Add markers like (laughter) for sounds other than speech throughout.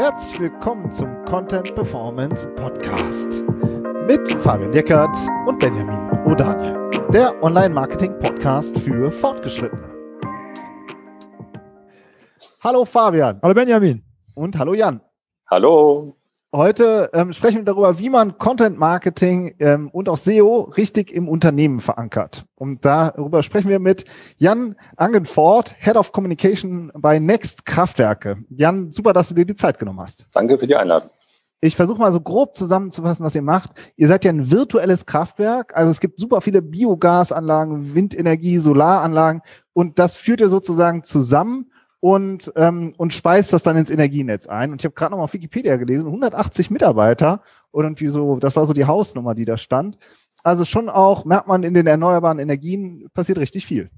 Herzlich willkommen zum Content Performance Podcast mit Fabian Deckert und Benjamin O'Daniel, der Online-Marketing-Podcast für Fortgeschrittene. Hallo Fabian. Hallo Benjamin. Und hallo Jan. Hallo. Heute ähm, sprechen wir darüber, wie man Content Marketing ähm, und auch SEO richtig im Unternehmen verankert. Und darüber sprechen wir mit Jan Angenfort, Head of Communication bei Next Kraftwerke. Jan, super, dass du dir die Zeit genommen hast. Danke für die Einladung. Ich versuche mal so grob zusammenzufassen, was ihr macht. Ihr seid ja ein virtuelles Kraftwerk. Also es gibt super viele Biogasanlagen, Windenergie, Solaranlagen und das führt ihr sozusagen zusammen und, ähm, und speist das dann ins Energienetz ein. Und ich habe gerade noch mal auf Wikipedia gelesen, 180 Mitarbeiter und irgendwie so, das war so die Hausnummer, die da stand. Also schon auch, merkt man, in den erneuerbaren Energien passiert richtig viel.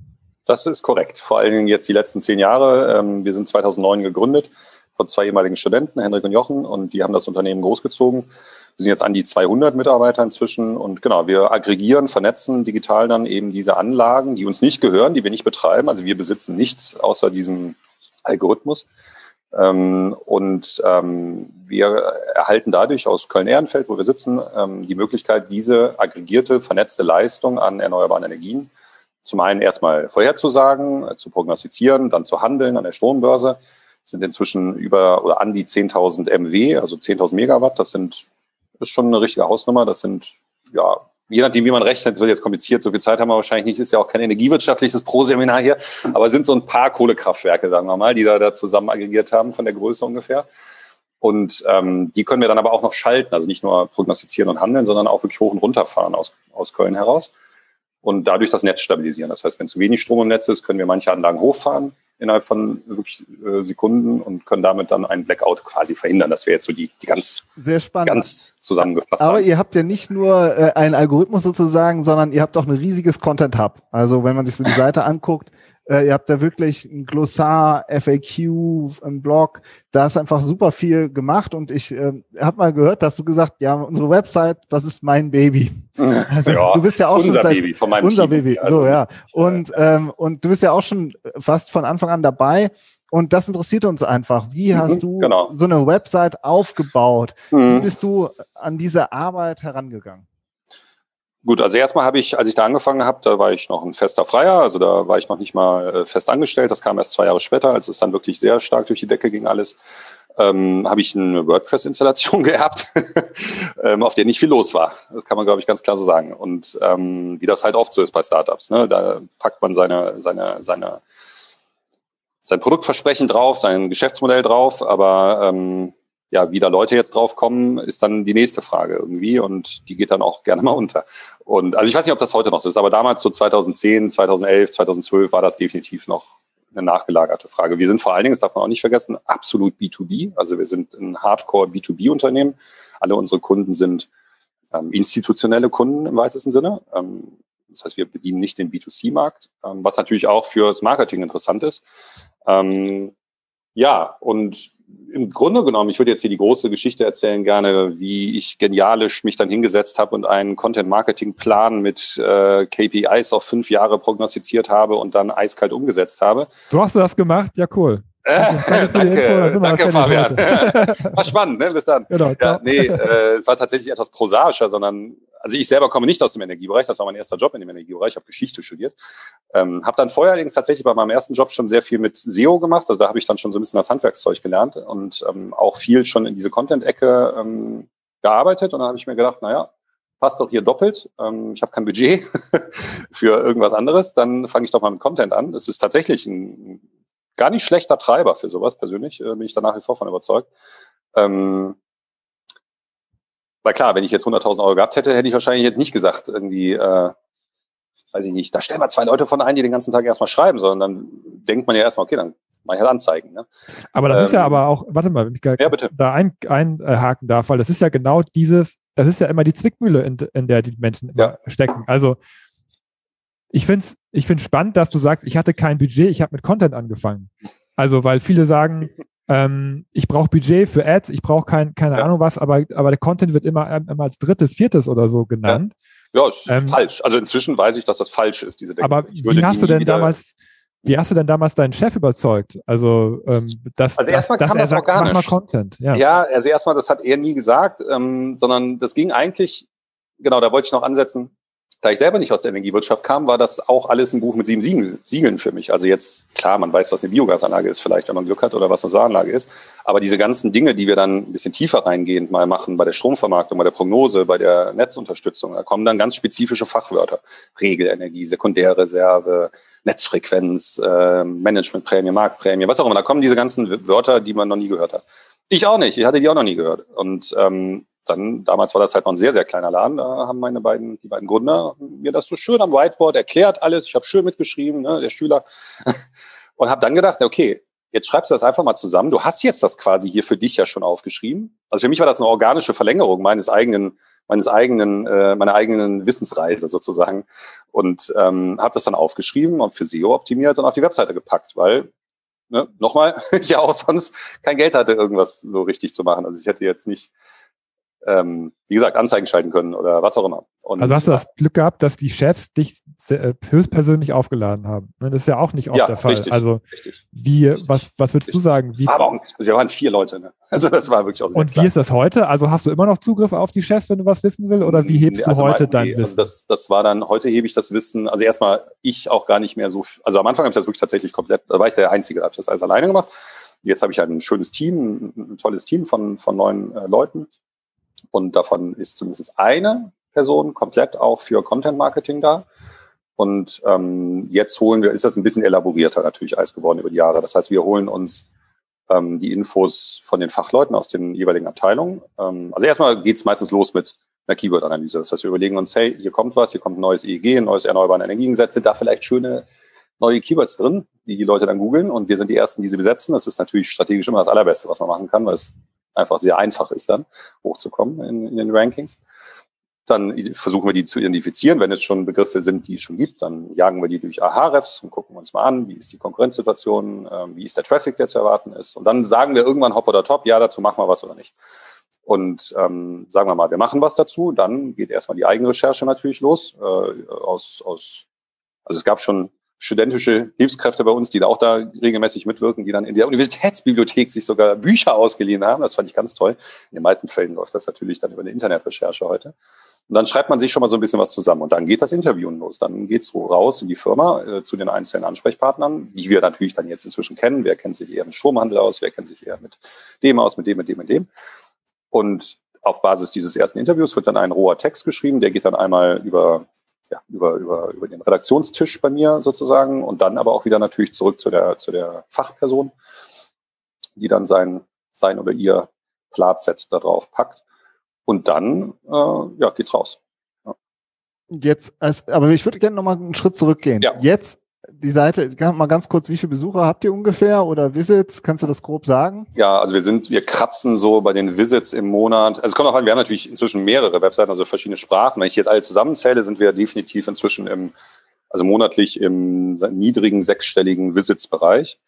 Das ist korrekt. Vor allen Dingen jetzt die letzten zehn Jahre. Ähm, wir sind 2009 gegründet von zwei ehemaligen Studenten, Henrik und Jochen, und die haben das Unternehmen großgezogen. Wir sind jetzt an die 200 Mitarbeiter inzwischen und genau, wir aggregieren, vernetzen digital dann eben diese Anlagen, die uns nicht gehören, die wir nicht betreiben. Also wir besitzen nichts außer diesem Algorithmus. Ähm, und ähm, wir erhalten dadurch aus Köln-Ehrenfeld, wo wir sitzen, ähm, die Möglichkeit, diese aggregierte, vernetzte Leistung an erneuerbaren Energien zum einen erstmal vorherzusagen, äh, zu prognostizieren, dann zu handeln an der Strombörse. Sind inzwischen über oder an die 10.000 MW, also 10.000 Megawatt. Das sind ist schon eine richtige Hausnummer. Das sind ja je nachdem, wie man rechnet, das wird jetzt kompliziert, so viel Zeit haben wir wahrscheinlich nicht, ist ja auch kein energiewirtschaftliches Pro-Seminar hier, aber es sind so ein paar Kohlekraftwerke, sagen wir mal, die da, da zusammen aggregiert haben, von der Größe ungefähr. Und ähm, die können wir dann aber auch noch schalten, also nicht nur prognostizieren und handeln, sondern auch wirklich hoch und runter fahren aus, aus Köln heraus. Und dadurch das Netz stabilisieren. Das heißt, wenn zu wenig Strom im Netz ist, können wir manche Anlagen hochfahren innerhalb von wirklich äh, Sekunden und können damit dann einen Blackout quasi verhindern. Das wäre jetzt so die, die ganz, ganz zusammengefasst. Aber haben. ihr habt ja nicht nur äh, einen Algorithmus sozusagen, sondern ihr habt auch ein riesiges Content Hub. Also wenn man sich so die Seite anguckt, äh, ihr habt da wirklich ein Glossar, FAQ, ein Blog. Da ist einfach super viel gemacht und ich äh, habe mal gehört, dass du gesagt, ja, unsere Website, das ist mein Baby. (laughs) Also Ja, du bist ja auch unser schon seit, Baby von meinem unser Team. Baby. Also, so ja. Und ähm, und du bist ja auch schon fast von Anfang an dabei. Und das interessiert uns einfach. Wie Mhm, hast du genau. so eine Website aufgebaut? Wie Mhm. bist du an diese Arbeit herangegangen? Gut, also erstmal habe ich, als ich da angefangen habe, da war ich noch ein fester Freier, also da war ich noch nicht mal äh, fest angestellt. Das kam erst zwei Jahre später, als es dann wirklich sehr stark durch die Decke ging alles. Ähm, habe ich eine WordPress-Installation (laughs) gehabt, (laughs) ähm, auf der nicht viel los war. Das kann man, glaube ich, ganz klar so sagen. Und ähm, wie das halt oft so ist bei Startups, ne? da packt man seine, seine, seine, sein Produktversprechen drauf, sein Geschäftsmodell drauf, aber ähm, ja, wie da Leute jetzt drauf kommen, ist dann die nächste Frage irgendwie und die geht dann auch gerne mal unter. Und also ich weiß nicht, ob das heute noch so ist, aber damals so 2010, 2011, 2012 war das definitiv noch eine nachgelagerte Frage. Wir sind vor allen Dingen, das darf man auch nicht vergessen, absolut B2B. Also wir sind ein Hardcore B2B-Unternehmen. Alle unsere Kunden sind ähm, institutionelle Kunden im weitesten Sinne. Ähm, das heißt, wir bedienen nicht den B2C-Markt, ähm, was natürlich auch fürs Marketing interessant ist. Ähm, ja, und im Grunde genommen, ich würde jetzt hier die große Geschichte erzählen, gerne, wie ich genialisch mich dann hingesetzt habe und einen Content-Marketing-Plan mit äh, KPIs auf fünf Jahre prognostiziert habe und dann eiskalt umgesetzt habe. So hast du das gemacht? Ja, cool. Äh, Danke dann danke, danke fertig Fabian. (laughs) War spannend, ne? Bis dann. Genau. Ja, nee, äh, es war tatsächlich etwas prosaischer, sondern, also ich selber komme nicht aus dem Energiebereich, das war mein erster Job in dem Energiebereich, ich habe Geschichte studiert. Ähm, habe dann vorher allerdings tatsächlich bei meinem ersten Job schon sehr viel mit SEO gemacht, also da habe ich dann schon so ein bisschen das Handwerkszeug gelernt und ähm, auch viel schon in diese Content-Ecke ähm, gearbeitet und dann habe ich mir gedacht, naja, passt doch hier doppelt. Ähm, ich habe kein Budget (laughs) für irgendwas anderes, dann fange ich doch mal mit Content an. Es ist tatsächlich ein gar nicht schlechter Treiber für sowas persönlich, äh, bin ich da nach wie vor von überzeugt. Ähm, weil klar, wenn ich jetzt 100.000 Euro gehabt hätte, hätte ich wahrscheinlich jetzt nicht gesagt, irgendwie, äh, weiß ich nicht, da stellen wir zwei Leute von ein, die den ganzen Tag erstmal schreiben, sondern dann denkt man ja erstmal, okay, dann mache ich halt Anzeigen. Ne? Aber das ist ja ähm, aber auch, warte mal, wenn ich da, Ja, bitte. da ein, einhaken darf, weil das ist ja genau dieses, das ist ja immer die Zwickmühle, in, in der die Menschen Ja. stecken. Also ich finde es ich find's spannend, dass du sagst, ich hatte kein Budget, ich habe mit Content angefangen. Also, weil viele sagen, ähm, ich brauche Budget für Ads, ich brauche kein, keine Ja. Ahnung was, aber, aber der Content wird immer, immer als drittes, viertes oder so genannt. Ja, ist Ähm, falsch. Also inzwischen weiß ich, dass das falsch ist, diese Denke. Aber wie hast du denn damals, wie hast du denn damals deinen Chef überzeugt? Also, ähm, dass, also erstmal dass, kam dass das sagt, organisch. Mach mal Content. Ja. Ja, also erstmal, das hat er nie gesagt, ähm, sondern das ging eigentlich, genau, da wollte ich noch ansetzen. Da ich selber nicht aus der Energiewirtschaft kam, war das auch alles ein Buch mit sieben Siegel, Siegeln für mich. Also jetzt, klar, man weiß, was eine Biogasanlage ist, vielleicht, wenn man Glück hat, oder was eine Solaranlage ist. Aber diese ganzen Dinge, die wir dann ein bisschen tiefer reingehend mal machen, bei der Stromvermarktung, bei der Prognose, bei der Netzunterstützung, da kommen dann ganz spezifische Fachwörter. Regelenergie, Sekundärreserve, Netzfrequenz, äh, Managementprämie, Marktprämie, was auch immer. Da kommen diese ganzen Wörter, die man noch nie gehört hat. Ich auch nicht. Ich hatte die auch noch nie gehört. Und ähm, dann, damals war das halt noch ein sehr, sehr kleiner Laden. Da haben meine beiden, die beiden Gründer mir das so schön am Whiteboard erklärt alles. Ich habe schön mitgeschrieben, ne, der Schüler. (laughs) Und habe dann gedacht, okay, jetzt schreibst du das einfach mal zusammen. Du hast jetzt das quasi hier für dich ja schon aufgeschrieben. Also für mich war das eine organische Verlängerung meines eigenen, meines eigenen, äh, meiner eigenen Wissensreise sozusagen. Und ähm, habe das dann aufgeschrieben und für SEO optimiert und auf die Webseite gepackt, weil ne, nochmal, (laughs) ich ja auch sonst kein Geld hatte, irgendwas so richtig zu machen. Also ich hätte jetzt nicht ähm, wie gesagt, Anzeigen schalten können oder was auch immer. Und also hast du das Glück gehabt, dass die Chefs dich äh, höchstpersönlich aufgeladen haben? Ne, das ist ja auch nicht oft ja, der Fall. Richtig, also richtig, wie, was, was würdest richtig. du sagen? Wie, aber auch, also wir waren vier Leute, ne? Also das war wirklich auch sehr Und klar. wie ist das heute? Also hast du immer noch Zugriff auf die Chefs, wenn du was wissen willst? Oder wie hebst also du heute mal, dein nee, Wissen? Also das, das war dann, heute hebe ich das Wissen, also erstmal ich auch gar nicht mehr so, also am Anfang habe ich das wirklich tatsächlich komplett, da war ich der Einzige, da habe ich das alles alleine gemacht. Jetzt habe ich halt ein schönes Team, ein tolles Team von, von neun äh, Leuten, und davon ist zumindest eine Person komplett auch für Content Marketing da. Und ähm, jetzt holen wir, ist das ein bisschen elaborierter natürlich alles geworden über die Jahre. Das heißt, wir holen uns ähm, die Infos von den Fachleuten aus den jeweiligen Abteilungen. Ähm, also erstmal geht es meistens los mit einer Keyword-Analyse. Das heißt, wir überlegen uns, hey, hier kommt was, hier kommt ein neues EEG, ein neues Erneuerbare Energiengesetz, sind da vielleicht schöne neue Keywords drin, die die Leute dann googeln und wir sind die Ersten, die sie besetzen. Das ist natürlich strategisch immer das Allerbeste, was man machen kann, weil es einfach sehr einfach ist, dann hochzukommen in, in den Rankings. Dann versuchen wir die zu identifizieren. Wenn es schon Begriffe sind, die es schon gibt, dann jagen wir die durch AHREFs und gucken uns mal an, wie ist die Konkurrenzsituation, äh, wie ist der Traffic, der zu erwarten ist. Und dann sagen wir irgendwann hopp oder top, ja, dazu machen wir was oder nicht. Und ähm, sagen wir mal, wir machen was dazu, dann geht erstmal die Eigenrecherche natürlich los. Äh, aus, aus, also es gab schon studentische Hilfskräfte bei uns, die da auch da regelmäßig mitwirken, die dann in der Universitätsbibliothek sich sogar Bücher ausgeliehen haben. Das fand ich ganz toll. In den meisten Fällen läuft das natürlich dann über eine Internetrecherche heute. Und dann schreibt man sich schon mal so ein bisschen was zusammen. Und dann geht das Interviewen los. Dann geht's raus in die Firma äh, zu den einzelnen Ansprechpartnern, die wir natürlich dann jetzt inzwischen kennen. Wer kennt sich eher mit Stromhandel aus? Wer kennt sich eher mit dem aus, mit dem, mit dem, mit dem? Und auf Basis dieses ersten Interviews wird dann ein roher Text geschrieben. Der geht dann einmal über ja, über, über, über den Redaktionstisch bei mir sozusagen und dann aber auch wieder natürlich zurück zu der, zu der Fachperson, die dann sein, sein oder ihr Platset da drauf packt. Und dann äh, ja, geht's raus. Ja. Jetzt, als, aber ich würde gerne nochmal einen Schritt zurückgehen. Ja. Jetzt die Seite, mal ganz kurz, wie viele Besucher habt ihr ungefähr oder Visits? Kannst du das grob sagen? Ja, also wir sind, wir kratzen so bei den Visits im Monat. Also es kommt auch an, wir haben natürlich inzwischen mehrere Webseiten, also verschiedene Sprachen. Wenn ich jetzt alle zusammenzähle, sind wir definitiv inzwischen im, also monatlich im niedrigen sechsstelligen Visits-Bereich.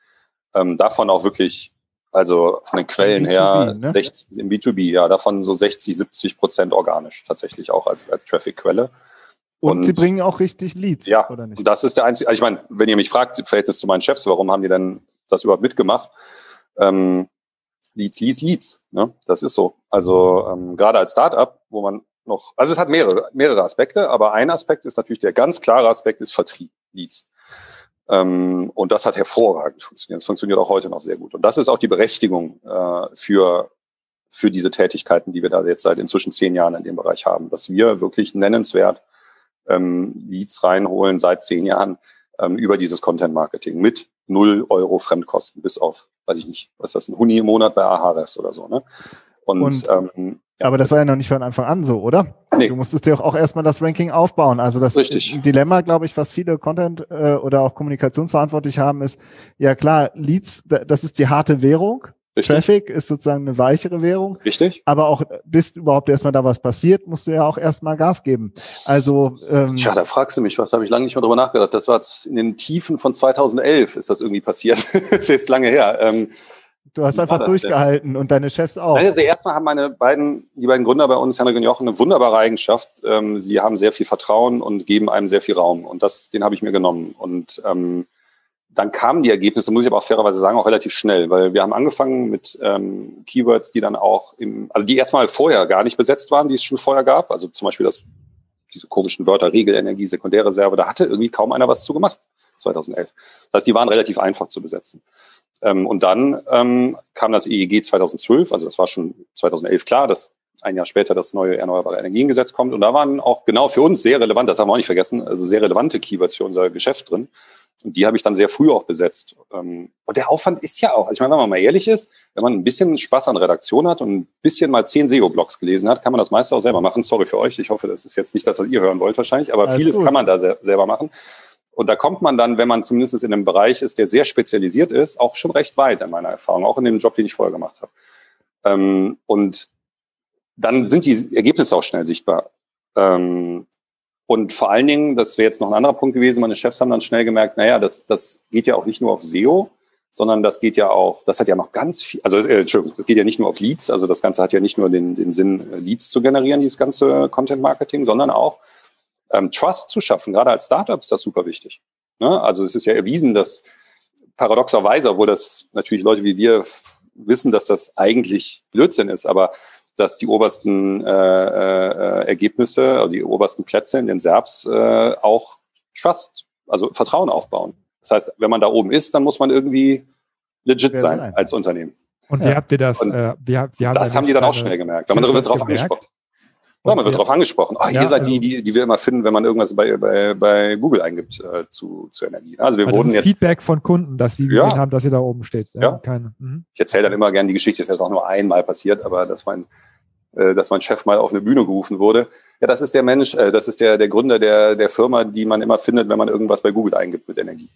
Ähm, davon auch wirklich, also von den Quellen B2B, her, ne? 60, im B2B, ja, davon so 60, 70 Prozent organisch tatsächlich auch als, als Traffic-Quelle. Und, Und- sie bringen auch richtig Leads, Ja, oder nicht? Das ist der einzige, also ich meine, wenn ihr mich fragt, Verhältnis zu meinen Chefs, warum haben die denn das überhaupt mitgemacht? Ähm, Leads, Leads, Leads. Ne? Das ist so. Also ähm, gerade als Startup, wo man noch, also es hat mehrere, mehrere Aspekte, aber ein Aspekt ist natürlich der ganz klare Aspekt ist Vertrieb, Leads. Ähm, und das hat hervorragend funktioniert. Das funktioniert auch heute noch sehr gut. Und das ist auch die Berechtigung äh, für für diese Tätigkeiten, die wir da jetzt seit inzwischen zehn Jahren in dem Bereich haben, dass wir wirklich nennenswert ähm, Leads reinholen seit zehn Jahren ähm, über dieses Content Marketing mit null Euro Fremdkosten bis auf, weiß ich nicht, was ist das, ein Huni im Monat bei Ahrefs oder so, ne? Und, Und- ähm, ja, Aber das war ja noch nicht von Anfang an so, oder? Nee. Du musstest dir auch, auch erstmal das Ranking aufbauen. Also das Richtig. Dilemma, glaube ich, was viele Content äh, oder auch kommunikationsverantwortlich haben, ist, ja klar, Leads, da- das ist die harte Währung. Richtig, Traffic ist sozusagen eine weichere Währung. richtig. Aber auch bis überhaupt erstmal da was passiert, musst du ja auch erstmal Gas geben. Also ähm, Tja, da fragst du mich, was habe ich lange nicht mehr drüber nachgedacht. Das war in den Tiefen von 2011 ist das irgendwie passiert. das (laughs) ist jetzt lange her. Ähm, du hast einfach das denn? durchgehalten und deine Chefs auch. Also erstmal haben meine beiden, die beiden Gründer bei uns, Henrik und Jochen, eine wunderbare Eigenschaft. Ähm, sie haben sehr viel Vertrauen und geben einem sehr viel Raum. Und das, den habe ich mir genommen. Und ähm, dann kamen die Ergebnisse, muss ich aber auch fairerweise sagen, auch relativ schnell, weil wir haben angefangen mit ähm, Keywords, die dann auch im, also die erstmal vorher gar nicht besetzt waren, die es schon vorher gab. Also zum Beispiel das, diese komischen Wörter Regelenergie, Sekundärreserve, da hatte irgendwie kaum einer was zu gemacht, 2011. Das heißt, die waren relativ einfach zu besetzen. Ähm, und dann ähm, kam das EEG 2012, also das war schon 2011 klar, dass ein Jahr später das neue Erneuerbare Energiengesetz kommt. Und da waren auch genau für uns sehr relevant, das haben wir auch nicht vergessen, also sehr relevante Keywords für unser Geschäft drin. Und die habe ich dann sehr früh auch besetzt. Ähm, und der Aufwand ist ja auch, also ich meine, wenn man mal ehrlich ist, wenn man ein bisschen Spaß an Redaktion hat und ein bisschen mal zehn SEO-Blogs gelesen hat, kann man das meiste auch selber machen. Sorry für euch. Ich hoffe, das ist jetzt nicht das, was ihr hören wollt wahrscheinlich, aber Alles vieles gut. kann man da selber machen. Und da kommt man dann, wenn man zumindest in einem Bereich ist, der sehr spezialisiert ist, auch schon recht weit in meiner Erfahrung, auch in dem Job, den ich vorher gemacht habe. Ähm, und dann sind die Ergebnisse auch schnell sichtbar. Ähm, und vor allen Dingen, das wäre jetzt noch ein anderer Punkt gewesen, meine Chefs haben dann schnell gemerkt, naja, das, das geht ja auch nicht nur auf SEO, sondern das geht ja auch, das hat ja noch ganz viel, also äh, Entschuldigung, das geht ja nicht nur auf Leads, also das Ganze hat ja nicht nur den, den Sinn, äh, Leads zu generieren, dieses ganze Content Marketing, sondern auch ähm, Trust zu schaffen. Gerade als Startup ist das super wichtig. Ne? Also es ist ja erwiesen, dass paradoxerweise, obwohl das natürlich Leute wie wir wissen, dass das eigentlich Blödsinn ist, aber dass die obersten äh, äh, Ergebnisse, also die obersten Plätze in den SERPs äh, auch Trust, also Vertrauen aufbauen. Das heißt, wenn man da oben ist, dann muss man irgendwie legit sein, sein, als Unternehmen. Und wie ja. habt ihr das? Und äh, wie, wie haben das haben die dann auch schnell gemerkt, wenn man darüber drauf angesprochen ja, man wird darauf angesprochen. Ach, ja, ihr seid also, die, die, die wir immer finden, wenn man irgendwas bei, bei, bei Google eingibt äh, zu, zu Energie. Also wir also wurden jetzt. Feedback von Kunden, dass sie gesehen ja. haben, dass ihr da oben steht. Ja. ja. Keine. Mhm. Ich erzähle dann immer gerne die Geschichte, ist jetzt auch nur einmal passiert, aber dass mein, äh, dass mein Chef mal auf eine Bühne gerufen wurde. Ja, das ist der Mensch, äh, das ist der, der Gründer der, der Firma, die man immer findet, wenn man irgendwas bei Google eingibt mit Energie.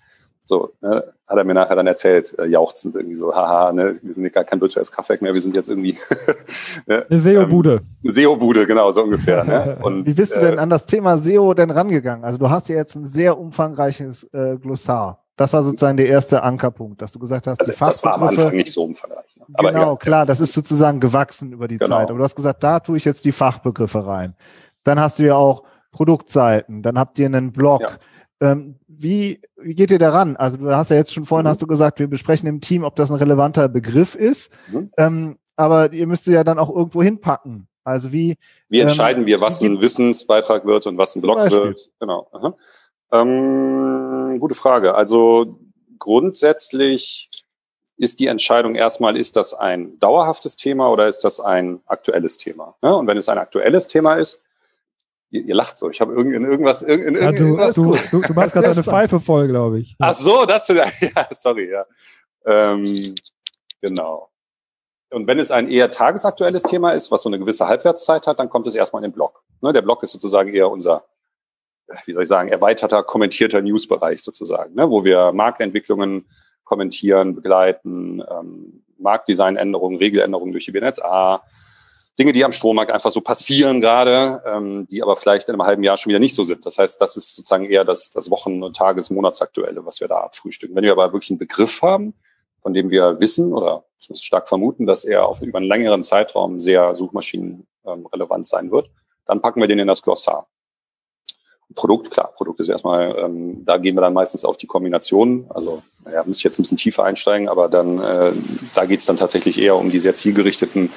So, ne, hat er mir nachher dann erzählt, äh, jauchzend irgendwie so, haha, ne, wir sind gar kein virtuelles Kraftwerk mehr, wir sind jetzt irgendwie (laughs) ne, eine SEO-Bude. Ähm, eine SEO-Bude, genau, so ungefähr. Ne? (laughs) Und, Wie bist du denn äh, an das Thema SEO denn rangegangen? Also du hast ja jetzt ein sehr umfangreiches äh, Glossar. Das war sozusagen der erste Ankerpunkt, dass du gesagt hast, also, das war am Anfang nicht so umfangreich. Aber genau, ja, klar, das ist sozusagen gewachsen über die genau. Zeit. Aber du hast gesagt, da tue ich jetzt die Fachbegriffe rein. Dann hast du ja auch Produktseiten, dann habt ihr einen Blog. Ja ähm, wie, wie geht ihr daran? Also du hast ja jetzt schon vorhin mhm. hast du gesagt, wir besprechen im Team, ob das ein relevanter Begriff ist. Mhm. Ähm, aber ihr müsst ja dann auch irgendwo hinpacken. Also wie wie entscheiden ähm, wir, was ein Wissensbeitrag wird und was ein Blog wird? Genau. Ähm, gute Frage. Also grundsätzlich ist die Entscheidung erstmal, ist das ein dauerhaftes Thema oder ist das ein aktuelles Thema? Ja, und wenn es ein aktuelles Thema ist, Ihr, ihr, lacht so. Ich habe irgend, in irgendwas. In, in, ja, du, du, du, du, machst gerade eine Pfeife voll, glaube ich. Ach so, das. Ja, sorry, ja. Ähm, genau. Und wenn es ein eher tagesaktuelles Thema ist, was so eine gewisse Halbwertszeit hat, dann kommt es erstmal in den Blog. Ne, der Blog ist sozusagen eher unser, wie soll ich sagen, erweiterter, kommentierter Newsbereich sozusagen, ne, wo wir Marktentwicklungen kommentieren, begleiten, ähm, Marktdesignänderungen, Regeländerungen durch die BNetzA, Dinge, die am Strommarkt einfach so passieren gerade, ähm, die aber vielleicht in einem halben Jahr schon wieder nicht so sind. Das heißt, das ist sozusagen eher das, das Wochen-, und Tages-, Monatsaktuelle, was wir da abfrühstücken. Wenn wir aber wirklich einen Begriff haben, von dem wir wissen oder zumindest stark vermuten, dass er auf über einen längeren Zeitraum sehr suchmaschinenrelevant sein wird, dann packen wir den in das Glossar. Produkt, klar, Produkt ist erstmal, ähm, da gehen wir dann meistens auf die Kombination. Also, naja, muss ich jetzt ein bisschen tiefer einsteigen, aber dann, äh, da geht es dann tatsächlich eher um die sehr zielgerichteten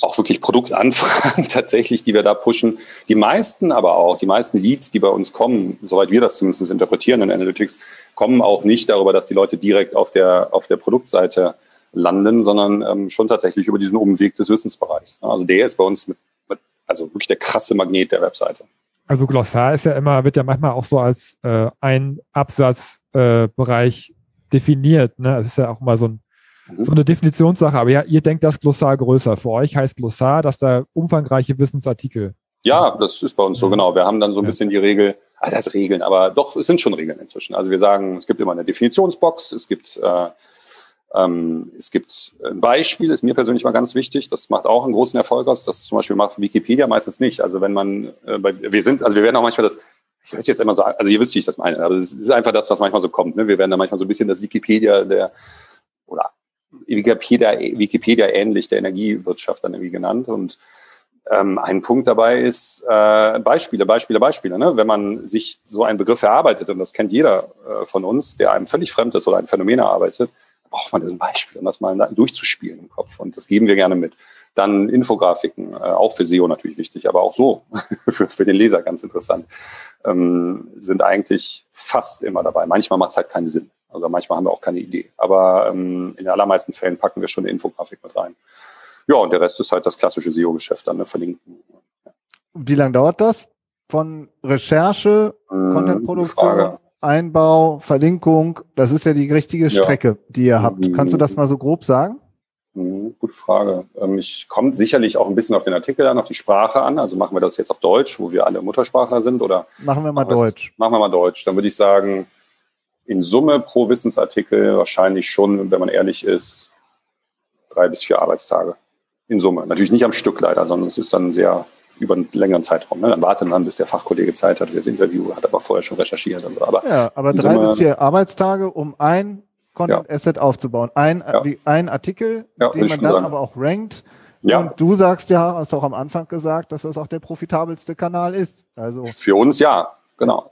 auch wirklich Produktanfragen (laughs) tatsächlich, die wir da pushen. Die meisten aber auch, die meisten Leads, die bei uns kommen, soweit wir das zumindest interpretieren in Analytics, kommen auch nicht darüber, dass die Leute direkt auf der, auf der Produktseite landen, sondern ähm, schon tatsächlich über diesen Umweg des Wissensbereichs. Also der ist bei uns mit, mit, also wirklich der krasse Magnet der Webseite. Also Glossar ist ja immer, wird ja manchmal auch so als äh, ein Absatzbereich äh, definiert. Ne? Es ist ja auch mal so ein Mhm. so eine Definitionssache. Aber ja, ihr denkt das Glossar größer. Für euch heißt Glossar, dass da umfangreiche Wissensartikel. Ja, das ist bei uns so, genau. Wir haben dann so ein bisschen die Regel, also das Regeln, aber doch, es sind schon Regeln inzwischen. Also wir sagen, es gibt immer eine Definitionsbox, es gibt, äh, ähm, es gibt ein Beispiel, ist mir persönlich mal ganz wichtig. Das macht auch einen großen Erfolg aus. Das zum Beispiel macht Wikipedia meistens nicht. Also wenn man, äh, bei, wir sind, also wir werden auch manchmal das, das hört jetzt immer so, also ihr wisst, wie ich das meine, aber es ist einfach das, was manchmal so kommt. Ne? Wir werden da manchmal so ein bisschen das Wikipedia der, oder Wikipedia, Wikipedia ähnlich der Energiewirtschaft dann irgendwie genannt. Und Ähm, ein Punkt dabei ist äh, Beispiele, Beispiele, Beispiele. Ne? Wenn man sich so einen Begriff erarbeitet, und das kennt jeder äh, von uns, der einem völlig fremd ist oder ein Phänomen erarbeitet, braucht man ein Beispiel, um das mal durchzuspielen im Kopf. Und das geben wir gerne mit. Dann Infografiken, äh, auch für SEO natürlich wichtig, aber auch so (laughs) für, den Leser ganz interessant, ähm, sind eigentlich fast immer dabei. Manchmal macht es halt keinen Sinn. Also manchmal haben wir auch keine Idee. Aber ähm, in den allermeisten Fällen packen wir schon eine Infografik mit rein. Ja, und der Rest ist halt das klassische SEO-Geschäft, dann ne, verlinken. Wie lange dauert das? Von Recherche, hm, Contentproduktion, Einbau, Verlinkung, das ist ja die richtige Strecke, ja. die ihr habt. Kannst du das mal so grob sagen? Mhm, gute Frage. Ähm, ich komme sicherlich auch ein bisschen auf den Artikel an, auf die Sprache an. Also machen wir das jetzt auf Deutsch, wo wir alle Muttersprachler sind, oder machen wir mal machen Deutsch? Machen wir mal Deutsch. Dann würde ich sagen, in Summe pro Wissensartikel wahrscheinlich schon, wenn man ehrlich ist, drei bis vier Arbeitstage in Summe. Natürlich nicht am Stück leider, sondern es ist dann sehr über einen längeren Zeitraum. Ne? Dann wartet man, bis der Fachkollege Zeit hat für das Interview, hat aber vorher schon recherchiert. Und so. aber ja, aber drei Summe, bis vier Arbeitstage, um ein Content Asset ja. aufzubauen. Ein, ja. ein Artikel, ja, den man dann sagen. aber auch rankt. Ja. Und du sagst ja, hast auch am Anfang gesagt, dass das auch der profitabelste Kanal ist. Also für uns ja, genau.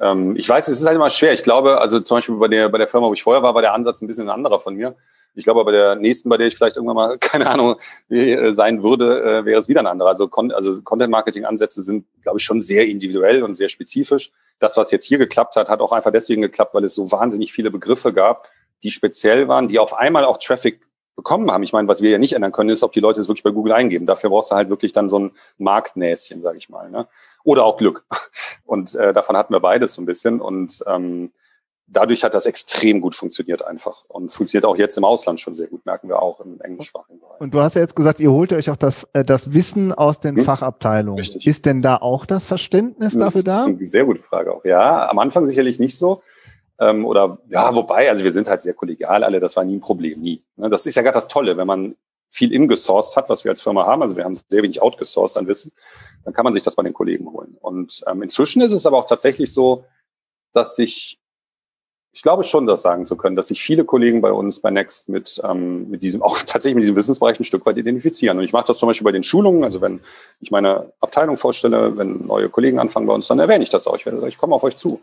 Ähm, ich weiß, es ist halt immer schwer. Ich glaube, also zum Beispiel bei der, bei der Firma, wo ich vorher war, war der Ansatz ein bisschen ein anderer von mir. Ich glaube, bei der nächsten, bei der ich vielleicht irgendwann mal, (laughs) keine Ahnung, äh, sein würde, äh, wäre es wieder ein anderer. Also, also Content-Marketing-Ansätze sind, glaube ich, schon sehr individuell und sehr spezifisch. Das, was jetzt hier geklappt hat, hat auch einfach deswegen geklappt, weil es so wahnsinnig viele Begriffe gab, die speziell waren, die auf einmal auch Traffic bekommen haben. Ich meine, was wir ja nicht ändern können, ist, ob die Leute es wirklich bei Google eingeben. Dafür brauchst du halt wirklich dann so ein Marktnäschen, sage ich mal. Ne? Oder auch Glück. (laughs) Und äh, davon hatten wir beides so ein bisschen. Und ähm, dadurch hat das extrem gut funktioniert einfach und funktioniert auch jetzt im Ausland schon sehr gut, merken wir auch im englischsprachigen Bereich. Und du hast ja jetzt gesagt, ihr holt euch auch das, äh, das Wissen aus den hm? Fachabteilungen. Richtig. Ist denn da auch das Verständnis hm, dafür da? eine sehr gute Frage auch. Ja, am Anfang sicherlich nicht so. Ähm, oder ja, wobei, also wir sind halt sehr kollegial alle, das war nie ein Problem, nie. Ne, das ist ja gerade das Tolle, wenn man viel ingesourced hat, was wir als Firma haben, also wir haben sehr wenig outgesourced an Wissen, dann kann man sich das bei den Kollegen holen. Und ähm, inzwischen ist es aber auch tatsächlich so, dass sich ich glaube schon, das sagen zu können, dass sich viele Kollegen bei uns bei Next mit, ähm, mit diesem, (laughs) auch tatsächlich mit diesem Wissensbereich ein Stück weit identifizieren. Und ich mache das zum Beispiel bei den Schulungen, also wenn ich meine Abteilung vorstelle, wenn neue Kollegen anfangen bei uns, dann erwähne ich das auch. Ich werde sagen, ich komme auf euch zu.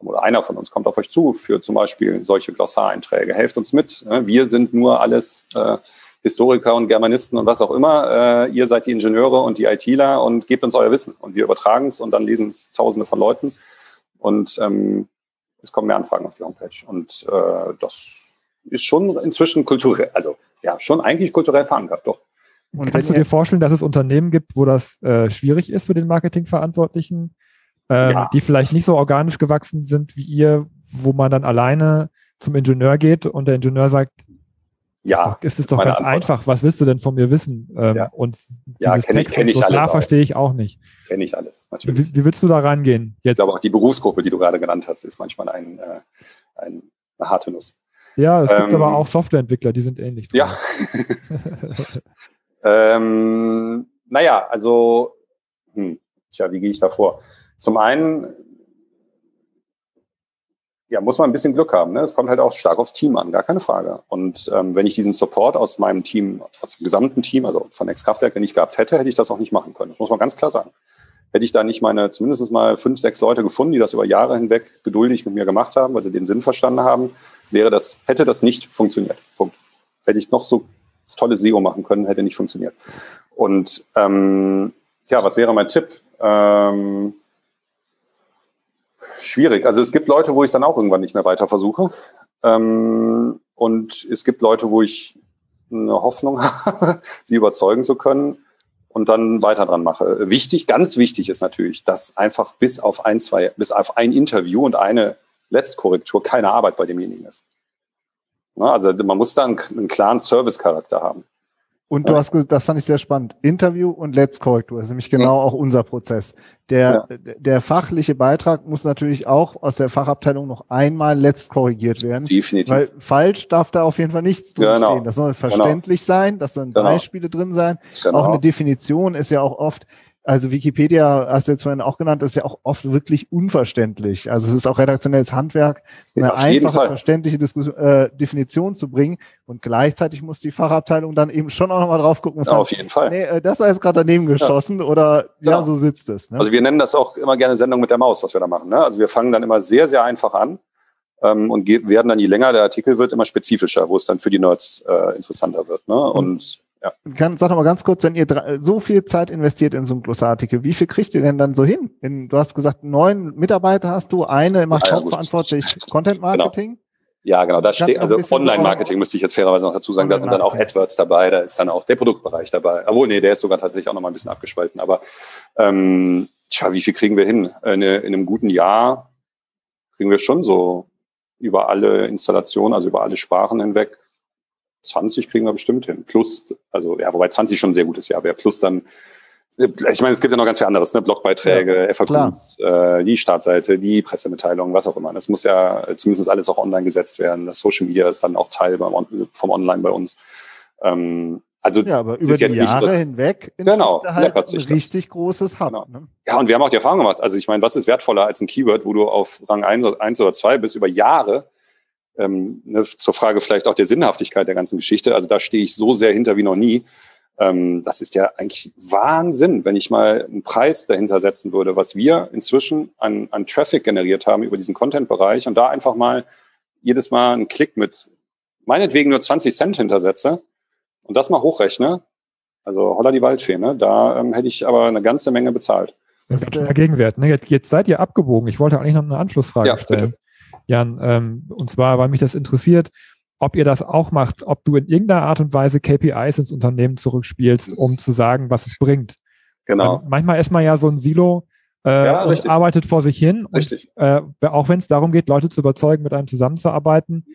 Oder einer von uns kommt auf euch zu für zum Beispiel solche Glossareinträge. Helft uns mit. Wir sind nur alles äh, Historiker und Germanisten und was auch immer. Äh, ihr seid die Ingenieure und die ITler und gebt uns euer Wissen. Und wir übertragen es und dann lesen es Tausende von Leuten. Und ähm, es kommen mehr Anfragen auf die Homepage. Und äh, das ist schon inzwischen kulturell, also ja, schon eigentlich kulturell verankert, doch. Und kannst du dir vorstellen, dass es Unternehmen gibt, wo das äh, schwierig ist für den Marketingverantwortlichen, äh, ja. die vielleicht nicht so organisch gewachsen sind wie ihr, wo man dann alleine zum Ingenieur geht und der Ingenieur sagt, ja, ist es doch ganz Antwort. einfach. Was willst du denn von mir wissen? Ähm, ja. Und ja, kenne ich, kenn ich alles. verstehe ich auch nicht. Kenne ich alles, natürlich. Wie, wie, willst du da rangehen? Jetzt? Ich glaube auch die Berufsgruppe, die du gerade genannt hast, ist manchmal ein, äh, ein, eine harte Nuss. Ja, es ähm, gibt aber auch Softwareentwickler, die sind ähnlich. Dran. Ja. (laughs) (laughs) ähm, naja, also, hm, tja, wie gehe ich da vor? Zum einen ja, muss man ein bisschen Glück haben. Ne? Es kommt halt auch stark aufs Team an, gar keine Frage. Und ähm, wenn ich diesen Support aus meinem Team, aus dem gesamten Team, also von Ex-Kraftwerke nicht gehabt hätte, hätte ich das auch nicht machen können. Das muss man ganz klar sagen. Hätte ich da nicht meine zumindest mal fünf, sechs Leute gefunden, die das über Jahre hinweg geduldig mit mir gemacht haben, weil sie den Sinn verstanden haben, wäre das, hätte das nicht funktioniert. Punkt. Hätte ich noch so tolle SEO machen können, hätte nicht funktioniert. Und ähm, ja, was wäre mein Tipp? Ähm, schwierig. Also es gibt Leute, wo ich dann auch irgendwann nicht mehr weiter versuche. Ähm, und es gibt Leute, wo ich eine Hoffnung (laughs) habe, sie überzeugen zu können und dann weiter dran mache. Wichtig, ganz wichtig ist natürlich, dass einfach bis auf ein, zwei, bis auf ein Interview und eine Letztkorrektur keine Arbeit bei demjenigen ist. Also man muss da einen, einen klaren Service-Charakter haben. Und du hast gesagt, das fand ich sehr spannend. Interview und Let's Korrektur. Das ist nämlich genau auch unser Prozess. Der, ja. der fachliche Beitrag muss natürlich auch aus der Fachabteilung noch einmal letzt korrigiert werden. Definitiv. Weil falsch darf da auf jeden Fall nichts drin genau. stehen. Das soll verständlich genau. sein, das sollen genau. Beispiele drin sein. Genau. Auch eine Definition ist ja auch oft, also Wikipedia, hast du jetzt vorhin auch genannt, ist ja auch oft wirklich unverständlich. Also es ist auch redaktionelles Handwerk, eine ja, einfache, verständliche Diskus äh, Definition zu bringen. Und gleichzeitig muss die Fachabteilung dann eben schon auch nochmal drauf gucken. Ja, auf jeden Fall. Nee, äh, das war jetzt gerade daneben geschossen ja. oder ja, ja, so sitzt es. Ne? Also wir nennen das auch immer gerne Sendung mit der Maus, was wir da machen. Ne? Also wir fangen dann immer sehr, sehr einfach an ähm, und werden dann, je länger der Artikel wird, immer spezifischer, wo es dann für die Nerds äh, interessanter wird. Ne? Mhm. Und ja. Kann, sag doch mal ganz kurz, wenn ihr so viel Zeit investiert in so einen Glossarartikel, wie viel kriegt ihr denn dann so hin? In, du hast gesagt, neun Mitarbeiter hast du, eine macht ja, hauptverantwortlich (laughs) Content Marketing. Genau. Ja, genau, da steht, also Online-Marketing müsste ich jetzt fairerweise noch dazu sagen, da sind dann auch AdWords dabei, da ist dann auch der Produktbereich dabei. Obwohl, nee, der ist sogar tatsächlich auch noch mal ein bisschen abgespalten. Aber ähm, tja, wie viel kriegen wir hin? In, in einem guten Jahr kriegen wir schon so über alle Installationen, also über alle Sprachen hinweg, 20 kriegen wir bestimmt hin. Plus, also ja, wobei 20 schon ein sehr gutes Jahr wäre. Plus dann, ich meine, es gibt ja noch ganz viel anderes, ne? Blogbeiträge, ja, FAQs, äh, die Startseite, die Pressemitteilung, was auch immer. Das muss ja zumindest alles auch online gesetzt werden. Das Social Media ist dann auch Teil beim, vom Online bei uns. Ähm, also ja, aber über die Jahre das, hinweg genau, halt ein richtig großes Hub. Genau. Ne? Ja, und wir haben auch die Erfahrung gemacht. Also ich meine, was ist wertvoller als ein Keyword, wo du auf Rang 1, 1 oder 2 bist über Jahre ähm, ne, zur Frage vielleicht auch der Sinnhaftigkeit der ganzen Geschichte. Also da stehe ich so sehr hinter wie noch nie. Ähm, das ist ja eigentlich Wahnsinn, wenn ich mal einen Preis dahinter setzen würde, was wir inzwischen an, an Traffic generiert haben über diesen Content-Bereich und da einfach mal jedes Mal einen Klick mit meinetwegen nur 20 Cent hintersetze und das mal hochrechne. Also holla die Waldfee, ne? da ähm, hätte ich aber eine ganze Menge bezahlt. Das ist ein Gegenwert. Ne? Jetzt, jetzt seid ihr abgebogen. Ich wollte eigentlich noch eine Anschlussfrage ja, stellen. Bitte. Jan. Ähm, und zwar, weil mich das interessiert, ob ihr das auch macht, ob du in irgendeiner Art und Weise KPIs ins Unternehmen zurückspielst, um zu sagen, was es bringt. Genau. Ähm, manchmal ist man ja so ein Silo äh, ja, und arbeitet vor sich hin. Richtig. Und, äh, auch wenn es darum geht, Leute zu überzeugen, mit einem zusammenzuarbeiten,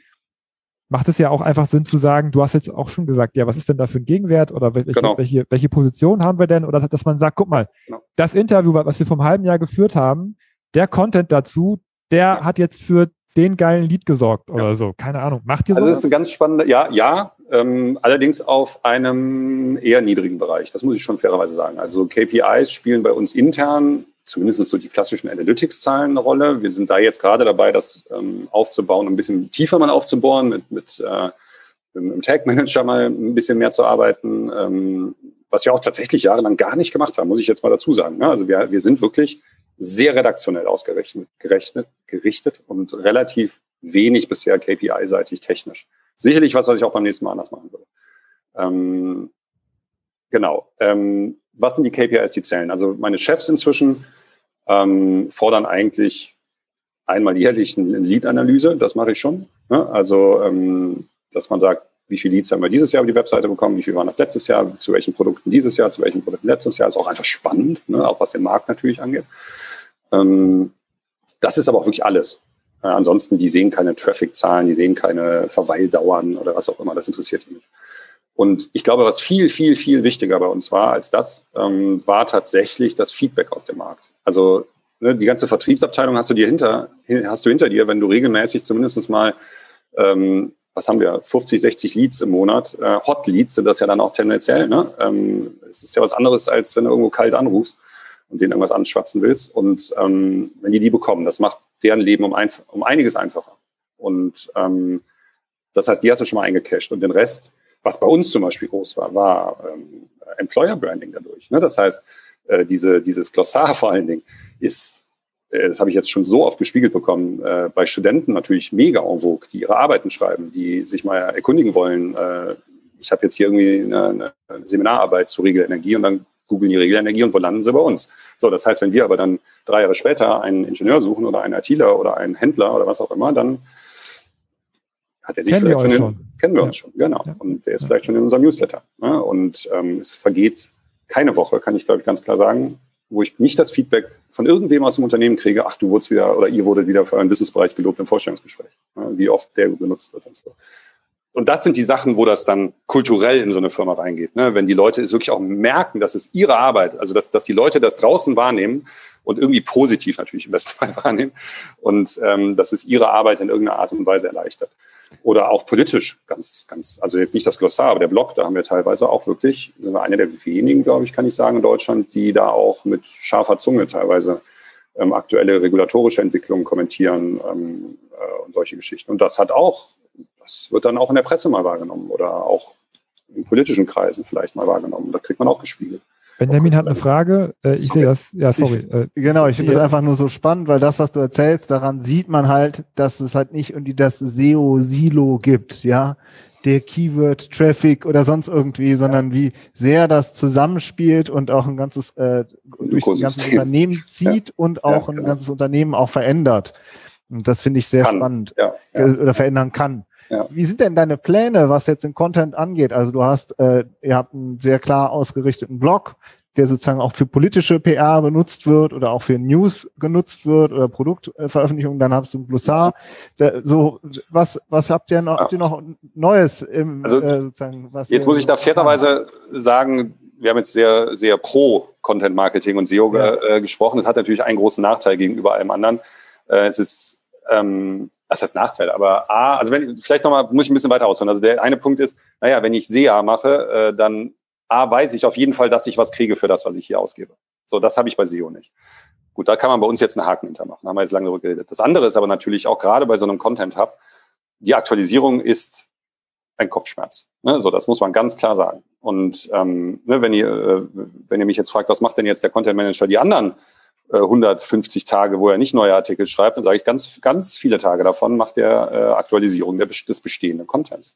macht es ja auch einfach Sinn zu sagen, du hast jetzt auch schon gesagt, ja, was ist denn da für ein Gegenwert oder welche, genau. welche, welche Position haben wir denn? Oder dass man sagt, guck mal, genau. das Interview, was wir vom halben Jahr geführt haben, der Content dazu, der ja. hat jetzt für den geilen Lied gesorgt oder ja. so. Keine Ahnung. Macht ihr so? Also es ist eine ganz spannende, ja, ja, ähm, allerdings auf einem eher niedrigen Bereich. Das muss ich schon fairerweise sagen. Also KPIs spielen bei uns intern zumindest so die klassischen Analytics-Zahlen eine Rolle. Wir sind da jetzt gerade dabei, das ähm, aufzubauen, ein bisschen tiefer mal aufzubohren, mit, mit, äh, mit dem Tag Manager mal ein bisschen mehr zu arbeiten, ähm, was wir auch tatsächlich jahrelang gar nicht gemacht haben, muss ich jetzt mal dazu sagen. Ne? Also wir, wir sind wirklich sehr redaktionell ausgerechnet, gerechnet, gerichtet und relativ wenig bisher KPI-seitig technisch. Sicherlich was, was ich auch beim nächsten Mal anders machen würde. Ähm, genau. Ähm, was sind die KPIs, die zählen? Also meine Chefs inzwischen ähm, fordern eigentlich einmal jährlich eine Lead-Analyse. Das mache ich schon. Ne? Also, ähm, dass man sagt, wie viele Leads haben wir dieses Jahr über die Webseite bekommen, wie viel waren das letztes Jahr, zu welchen Produkten dieses Jahr, zu welchen Produkten letztes Jahr. Ist auch einfach spannend, ne? auch was den Markt natürlich angeht. Ähm, das ist aber auch wirklich alles. Äh, ansonsten, die sehen keine Traffic-Zahlen, die sehen keine Verweildauern oder was auch immer. Das interessiert die nicht. Und ich glaube, was viel, viel, viel wichtiger bei uns war als das, ähm, war tatsächlich das Feedback aus dem Markt. Also ne, die ganze Vertriebsabteilung hast du dir hinter, hast du hinter dir, wenn du regelmäßig zumindest mal, ähm, was haben wir, 50, 60 Leads im Monat, äh, Hot Leads sind das ja dann auch tendenziell. Ne? Ähm, es ist ja was anderes, als wenn du irgendwo kalt anrufst und denen irgendwas anschwatzen willst. Und ähm, wenn die die bekommen, das macht deren Leben um, ein, um einiges einfacher. Und ähm, das heißt, die hast du schon mal eingecashed. Und den Rest, was bei uns zum Beispiel groß war, war ähm, Employer Branding dadurch. Ne? Das heißt, äh, diese, dieses Glossar vor allen Dingen ist, äh, das habe ich jetzt schon so oft gespiegelt bekommen, äh, bei Studenten natürlich mega en vogue, die ihre Arbeiten schreiben, die sich mal erkundigen wollen. Äh, ich habe jetzt hier irgendwie eine, eine Seminararbeit zur Regelenergie und dann googeln die Regelenergie und wo landen sie bei uns? So, das heißt, wenn wir aber dann drei Jahre später einen Ingenieur suchen oder einen ITler oder einen Händler oder was auch immer, dann hat er sich kennen vielleicht schon, in, schon, kennen wir ja. uns schon, genau. Ja. Und der ist ja. vielleicht schon in unserem Newsletter. Ne? Und ähm, es vergeht keine Woche, kann ich glaube ich ganz klar sagen, wo ich nicht das Feedback von irgendwem aus dem Unternehmen kriege, ach, du wurdest wieder oder ihr wurdet wieder für euren Businessbereich gelobt im Vorstellungsgespräch, ne? wie oft der benutzt wird und so und das sind die Sachen, wo das dann kulturell in so eine Firma reingeht. Ne? Wenn die Leute es wirklich auch merken, dass es ihre Arbeit, also dass, dass die Leute das draußen wahrnehmen und irgendwie positiv natürlich im besten (laughs) Fall wahrnehmen und ähm, dass es ihre Arbeit in irgendeiner Art und Weise erleichtert. Oder auch politisch, ganz, ganz, also jetzt nicht das Glossar, aber der Blog, da haben wir teilweise auch wirklich, sind wir einer der wenigen, glaube ich, kann ich sagen, in Deutschland, die da auch mit scharfer Zunge teilweise ähm, aktuelle regulatorische Entwicklungen kommentieren ähm, äh, und solche Geschichten. Und das hat auch, das wird dann auch in der Presse mal wahrgenommen oder auch in politischen Kreisen vielleicht mal wahrgenommen. Da kriegt man auch gespiegelt. Benjamin hat eine Frage. Äh, ich sehe das. Ja, sorry. Ich, äh, genau, ich finde es einfach nur so spannend, weil das, was du erzählst, daran sieht man halt, dass es halt nicht irgendwie das SEO-Silo gibt, ja, der Keyword Traffic oder sonst irgendwie, sondern wie sehr das zusammenspielt und auch ein ganzes äh, durch (laughs) ein ganzes Unternehmen zieht ja. und auch ja, genau. ein ganzes Unternehmen auch verändert. Und das finde ich sehr kann. spannend ja, oder verändern kann. Ja. Wie sind denn deine Pläne, was jetzt den Content angeht? Also du hast, äh, ihr habt einen sehr klar ausgerichteten Blog, der sozusagen auch für politische PR benutzt wird oder auch für News genutzt wird oder Produktveröffentlichungen. Dann hast du ein Glossar. Da, so, was, was habt ihr noch, habt ihr noch Neues im, also, äh, sozusagen? Was jetzt muss ich da fairerweise sagen, wir haben jetzt sehr, sehr pro Content Marketing und SEO ja. äh, gesprochen. Das hat natürlich einen großen Nachteil gegenüber allem anderen. Äh, es ist, ähm, das heißt Nachteil, aber A, also wenn, vielleicht nochmal, muss ich ein bisschen weiter ausholen. Also der eine Punkt ist, naja, wenn ich SEA mache, äh, dann A, weiß ich auf jeden Fall, dass ich was kriege für das, was ich hier ausgebe. So, das habe ich bei SEO nicht. Gut, da kann man bei uns jetzt einen Haken hintermachen. Da haben wir jetzt lange darüber geredet. Das andere ist aber natürlich auch gerade bei so einem Content-Hub, die Aktualisierung ist ein Kopfschmerz. Ne? So, das muss man ganz klar sagen. Und ähm, ne, wenn ihr, äh, wenn ihr mich jetzt fragt, was macht denn jetzt der Content Manager die anderen 150 äh, Tage, wo er nicht neue Artikel schreibt, dann sage ich, ganz, ganz viele Tage davon macht er äh, Aktualisierung der, des bestehenden Contents.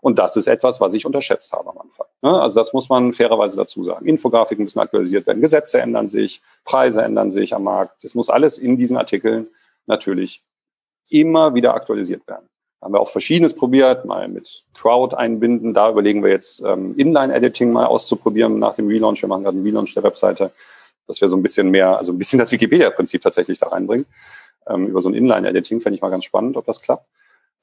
Und das ist etwas, was ich unterschätzt habe am Anfang. Ne? Also das muss man fairerweise dazu sagen. Infografiken müssen aktualisiert werden, Gesetze ändern sich, Preise ändern sich am Markt. Das muss alles in diesen Artikeln natürlich immer wieder aktualisiert werden. Da haben wir auch Verschiedenes probiert, mal mit Crowd einbinden. Da überlegen wir jetzt ähm, Inline-Editing mal auszuprobieren nach dem Relaunch. Wir machen gerade einen Relaunch der Webseite dass wir so ein bisschen mehr, also ein bisschen das Wikipedia-Prinzip tatsächlich da reinbringen. Ähm, über so ein Inline-Editing fände ich mal ganz spannend, ob das klappt.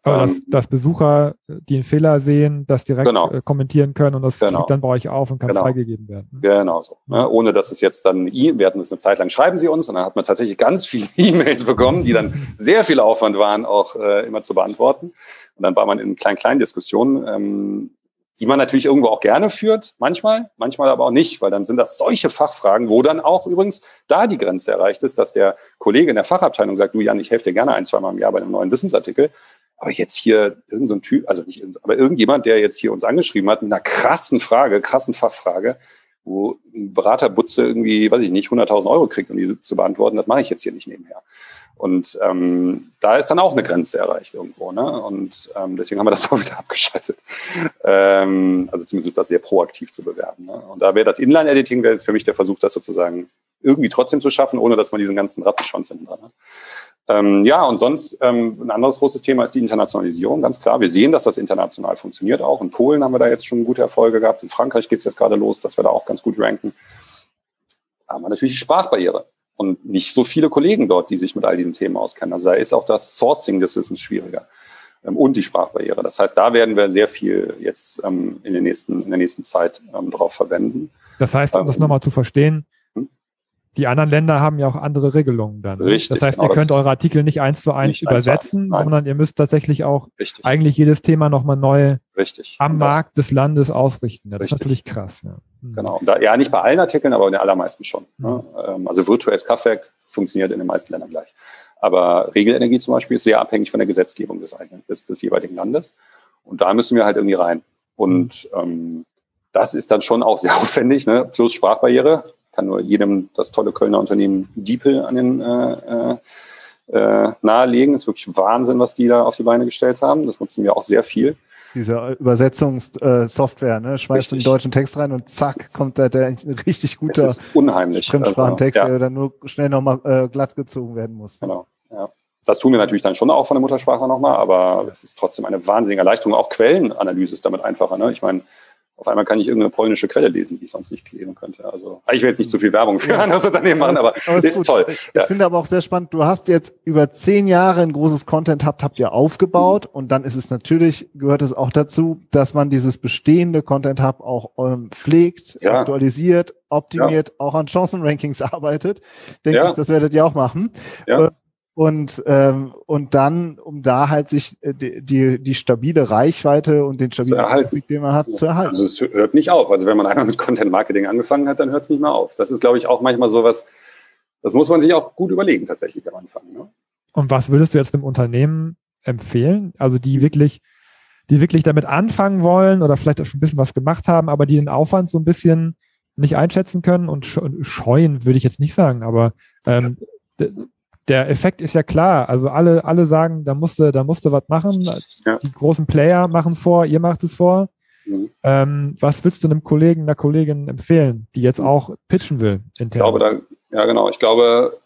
Aber dass, ähm, dass Besucher, die einen Fehler sehen, das direkt genau. äh, kommentieren können und das genau. fliegt dann bei euch auf und kann genau. freigegeben werden. Genau so. Ne? Ohne dass es jetzt dann, wir hatten es eine Zeit lang, schreiben sie uns und dann hat man tatsächlich ganz viele (laughs) E-Mails bekommen, die dann sehr viel Aufwand waren, auch äh, immer zu beantworten. Und dann war man in kleinen, kleinen Diskussionen. Ähm, die man natürlich irgendwo auch gerne führt, manchmal, manchmal aber auch nicht, weil dann sind das solche Fachfragen, wo dann auch übrigens da die Grenze erreicht ist, dass der Kollege in der Fachabteilung sagt, du Jan, ich helfe dir gerne ein, zweimal im Jahr bei einem neuen Wissensartikel, aber jetzt hier irgendein so Typ, also nicht, aber irgendjemand, der jetzt hier uns angeschrieben hat mit einer krassen Frage, krassen Fachfrage, wo ein Beraterbutze irgendwie, weiß ich nicht, 100.000 Euro kriegt, um die zu beantworten, das mache ich jetzt hier nicht nebenher. Und ähm, da ist dann auch eine Grenze erreicht irgendwo. Ne? Und ähm, deswegen haben wir das (laughs) auch wieder abgeschaltet. Ähm, also zumindest das sehr proaktiv zu bewerben. Ne? Und da wäre das Inline-Editing wäre für mich der Versuch, das sozusagen irgendwie trotzdem zu schaffen, ohne dass man diesen ganzen Rattenschwanz hinten dran hat. Ähm, ja, und sonst ähm, ein anderes großes Thema ist die Internationalisierung, ganz klar. Wir sehen, dass das international funktioniert auch. In Polen haben wir da jetzt schon gute Erfolge gehabt. In Frankreich geht es jetzt gerade los, dass wir da auch ganz gut ranken. Da haben wir natürlich die Sprachbarriere und nicht so viele Kollegen dort, die sich mit all diesen Themen auskennen. Also da ist auch das Sourcing des Wissens schwieriger ähm, und die Sprachbarriere. Das heißt, da werden wir sehr viel jetzt ähm, in, den nächsten, in der nächsten Zeit ähm, drauf verwenden. Das heißt, um das nochmal zu verstehen, die anderen Länder haben ja auch andere Regelungen dann. Ne? Richtig. Das heißt, genau, ihr könnt eure Artikel nicht eins zu eins übersetzen, eins, sondern ihr müsst tatsächlich auch Richtig. eigentlich jedes Thema nochmal neu Richtig. am Markt des Landes ausrichten. Das Richtig. ist natürlich krass. Ja. Hm. Genau. Da, ja, nicht bei allen Artikeln, aber in den allermeisten schon. Ne? Mhm. Also virtuelles Kraftwerk funktioniert in den meisten Ländern gleich. Aber Regelenergie zum Beispiel ist sehr abhängig von der Gesetzgebung des, eigenen, des, des jeweiligen Landes. Und da müssen wir halt irgendwie rein. Und ähm, das ist dann schon auch (laughs) sehr aufwendig, ne? plus Sprachbarriere kann nur jedem das tolle Kölner Unternehmen Diepel an den äh, äh, nahelegen. Das ist wirklich Wahnsinn, was die da auf die Beine gestellt haben. Das nutzen wir auch sehr viel. Diese Übersetzungssoftware, ne? Schmeißt den deutschen Text rein und zack, kommt da der ein richtig guter Fremdsprachentext, also, ja. der dann nur schnell nochmal äh, glatt gezogen werden muss. Genau, ja. Das tun wir natürlich dann schon auch von der Muttersprache nochmal, aber es ist trotzdem eine wahnsinnige Erleichterung. Auch Quellenanalyse ist damit einfacher. Ne? Ich meine, auf einmal kann ich irgendeine polnische Quelle lesen, die ich sonst nicht lesen könnte. Also ich will jetzt nicht zu viel Werbung für ja. anderes Unternehmen machen, aber, aber ist, ist toll. Ich ja. finde aber auch sehr spannend, du hast jetzt über zehn Jahre ein großes Content Hub habt ihr aufgebaut mhm. und dann ist es natürlich, gehört es auch dazu, dass man dieses bestehende Content Hub auch ähm, pflegt, ja. aktualisiert, optimiert, auch an Chancenrankings arbeitet. Denke ich, das werdet ihr auch machen. Ja. Äh, Und, ähm, und dann, um da halt sich äh, die, die, die stabile Reichweite und den stabilen Traffic, den man hat, zu erhalten. Also es hört nicht auf. Also wenn man einmal mit Content Marketing angefangen hat, dann hört es nicht mehr auf. Das ist, glaube ich, auch manchmal so was, das muss man sich auch gut überlegen tatsächlich am Anfang. Ne? Und was würdest du jetzt dem Unternehmen empfehlen? Also die wirklich, die wirklich damit anfangen wollen oder vielleicht auch schon ein bisschen was gemacht haben, aber die den Aufwand so ein bisschen nicht einschätzen können und scheuen, würde ich jetzt nicht sagen, aber ähm, der Effekt ist ja klar. Also alle, alle sagen, da musste, da musste was machen. Ja. Die großen Player machen es vor, ihr macht es vor. Mhm. Ähm, was willst du einem Kollegen, einer Kollegin empfehlen, die jetzt auch pitchen will? Intern? Ich glaube, da, ja genau. Ich glaube,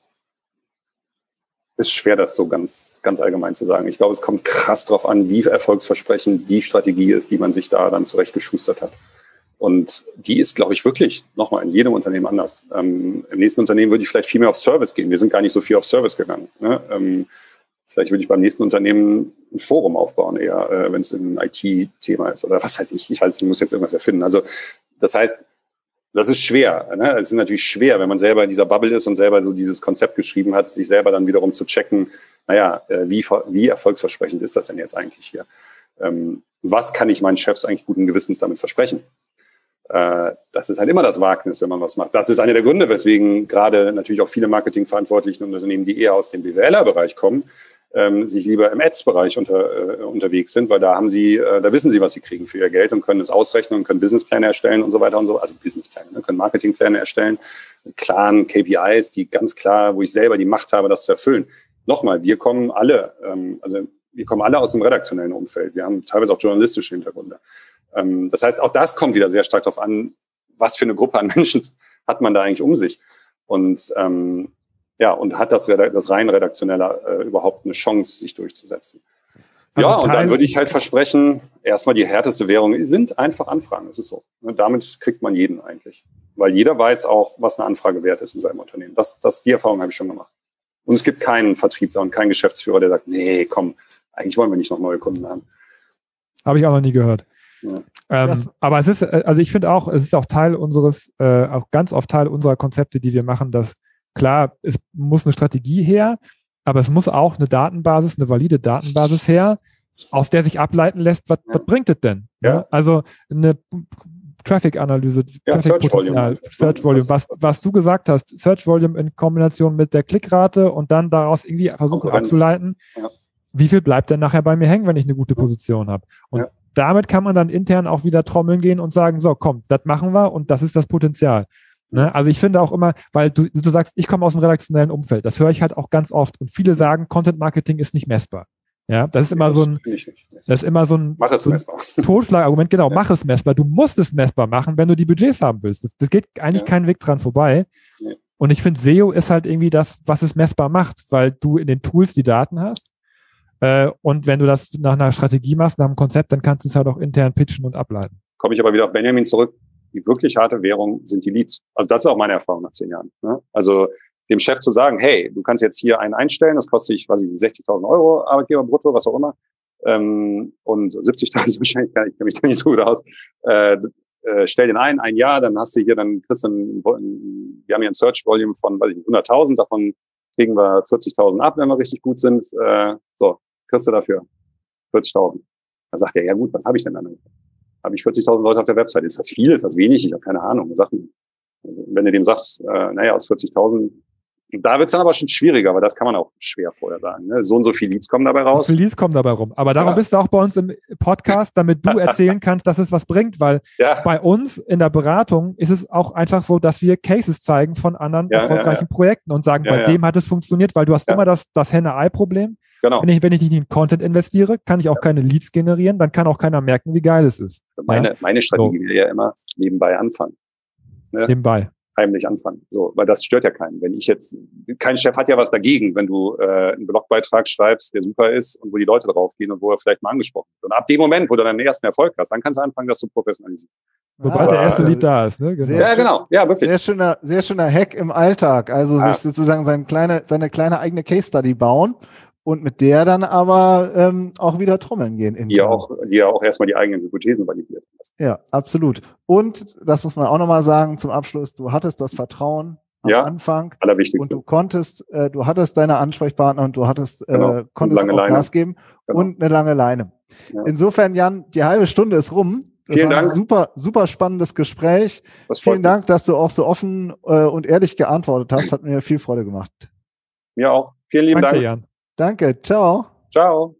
ist schwer, das so ganz, ganz allgemein zu sagen. Ich glaube, es kommt krass darauf an, wie erfolgsversprechend die Strategie ist, die man sich da dann zurechtgeschustert hat. Und die ist, glaube ich, wirklich nochmal in jedem Unternehmen anders. Ähm, Im nächsten Unternehmen würde ich vielleicht viel mehr auf Service gehen. Wir sind gar nicht so viel auf Service gegangen. Ne? Ähm, vielleicht würde ich beim nächsten Unternehmen ein Forum aufbauen, eher, äh, wenn es ein IT-Thema ist oder was weiß ich. Ich weiß, ich muss jetzt irgendwas erfinden. Also das heißt, das ist schwer. Ne? Es ist natürlich schwer, wenn man selber in dieser Bubble ist und selber so dieses Konzept geschrieben hat, sich selber dann wiederum zu checken, naja, äh, wie, wie erfolgsversprechend ist das denn jetzt eigentlich hier? Ähm, was kann ich meinen Chefs eigentlich guten Gewissens damit versprechen? Äh, das ist halt immer das Wagnis, wenn man was macht. Das ist einer der Gründe, weswegen gerade natürlich auch viele Marketingverantwortlichen und Unternehmen, die eher aus dem BWLer-Bereich kommen, ähm, sich lieber im Ads-Bereich unter, äh, unterwegs sind, weil da haben sie, äh, da wissen sie, was sie kriegen für ihr Geld und können es ausrechnen und können Businesspläne erstellen und so weiter und so, also Businesspläne, ne, können Marketingpläne erstellen mit klaren KPIs, die ganz klar, wo ich selber die Macht habe, das zu erfüllen. Nochmal, wir kommen alle, ähm, also wir kommen alle aus dem redaktionellen Umfeld. Wir haben teilweise auch journalistische Hintergründe. Ähm, das heißt, auch das kommt wieder sehr stark darauf an, was für eine Gruppe an (laughs) Menschen hat man da eigentlich um sich. Und ähm, ja, und hat das, das rein redaktionelle äh, überhaupt eine Chance, sich durchzusetzen. ja, und dann würde ich halt versprechen, erstmal die härteste Währung sind einfach Anfragen. Das ist so. Und damit kriegt man jeden eigentlich. Weil jeder weiß auch, was eine Anfrage wert ist in seinem Unternehmen. Das, das, die Erfahrung habe ich schon gemacht. Und es gibt keinen Vertriebler und keinen Geschäftsführer, der sagt, nee, komm, eigentlich wollen wir nicht noch neue Kunden haben. Habe ich auch noch nie gehört. Ähm, aber es ist, äh, also ich finde auch, es ist auch Teil unseres, äh, auch ganz oft Teil unserer Konzepte, die wir machen, dass klar, es muss eine Strategie her, aber es muss auch eine Datenbasis, eine valide Datenbasis her, aus der sich ableiten lässt, was, was bringt es denn? Ja. Also eine Traffic-Analyse, ja, Traffic Search Volume. Search Volume, was, was du gesagt hast, Search Volume in Kombination mit der Klickrate und dann daraus irgendwie versuchen abzuleiten, ja. wie viel bleibt denn nachher bei mir hängen, wenn ich eine gute Position habe? Und ja damit kann man dann intern auch wieder trommeln gehen und sagen, so, komm, das machen wir und das ist das Potenzial. Ne? Also ich finde auch immer, weil du, du sagst, ich komme aus dem redaktionellen Umfeld, das höre ich halt auch ganz oft und viele sagen, Content Marketing ist nicht messbar. Ja, das ist immer so ein, das ist immer so ein, mach es so. (laughs) Totschlagargument, genau, ja. mach es messbar. Du musst es messbar machen, wenn du die Budgets haben willst. Das, das geht eigentlich ja. keinen Weg dran vorbei. Ja. Und ich finde, SEO ist halt irgendwie das, was es messbar macht, weil du in den Tools die Daten hast äh, und wenn du das nach einer Strategie machst, nach einem Konzept, dann kannst du es halt auch intern pitchen und ableiten. Komme ich aber wieder auf Benjamin zurück. Die wirklich harte Währung sind die Leads. Also das ist auch meine Erfahrung nach zehn Jahren. Ne? Also dem Chef zu sagen, hey, du kannst jetzt hier einen einstellen, das kostet dich, weiß ich, 60.000 Euro Arbeitgeber brutto, was auch immer. Ähm, und 70.000 (laughs) wahrscheinlich, kann ich kenne mich da nicht so gut aus. Äh, äh, stell den ein, ein Jahr, dann hast du hier, dann kriegst du ein, wir haben hier ein Search Volume von, weiß ich, 100.000, davon kriegen wir 40.000 ab, wenn wir richtig gut sind. So, kriegst du dafür 40.000. Da sagt er, ja gut, was habe ich denn dann? Habe ich 40.000 Leute auf der Website? Ist das viel? Ist das wenig? Ich habe keine Ahnung. Sachen. Also, wenn du dem sagst, äh, naja, aus 40.000 da wird's dann aber schon schwieriger, aber das kann man auch schwer vorher sagen. Ne? So und so viele Leads kommen dabei raus. So viele Leads kommen dabei rum. Aber darum ja. bist du auch bei uns im Podcast, damit du (laughs) erzählen kannst, dass es was bringt, weil ja. bei uns in der Beratung ist es auch einfach so, dass wir Cases zeigen von anderen ja, erfolgreichen Projekten und sagen, bei dem hat es funktioniert, weil du hast immer das, das Henne-Ei-Problem. Genau. Wenn ich, wenn ich nicht in Content investiere, kann ich auch keine Leads generieren, dann kann auch keiner merken, wie geil es ist. Meine, meine Strategie so. wäre ja immer nebenbei anfangen. Ne? Nebenbei heimlich anfangen. So, weil das stört ja keinen. Wenn ich jetzt, kein Chef hat ja was dagegen, wenn du äh, einen Blogbeitrag schreibst, der super ist und wo die Leute draufgehen und wo er vielleicht mal angesprochen wird. Und ab dem Moment, wo du deinen ersten Erfolg hast, dann kannst du anfangen, das zu professionalisieren. Sobald ah, der erste Lied da ist, ne? Genau. ja, genau. Ja, wirklich. Sehr schöner, sehr schöner Hack im Alltag. Also ah. sich sozusagen seine kleine, seine kleine eigene Case Study bauen und mit der dann aber ähm, auch wieder trommeln gehen. Die ja auch, die auch erstmal die eigenen Hypothesen validiert. Ja, absolut. Und das muss man auch nochmal sagen zum Abschluss, du hattest das Vertrauen am Ja, Anfang und du konntest, äh, du hattest deine Ansprechpartner und du hattest, Genau. äh, konntest lange auch Leine. Gas geben Genau. und eine lange Leine. Ja. Insofern, Jan, die halbe Stunde ist rum. Das Vielen war ein Dank. super, super spannendes Gespräch. Vielen Dank, dass du auch so offen äh, und ehrlich geantwortet hast. Hat mir viel Freude gemacht. mich. Mir auch. Vielen lieben Danke, Dank. Jan. Danke. Ciao. Ciao.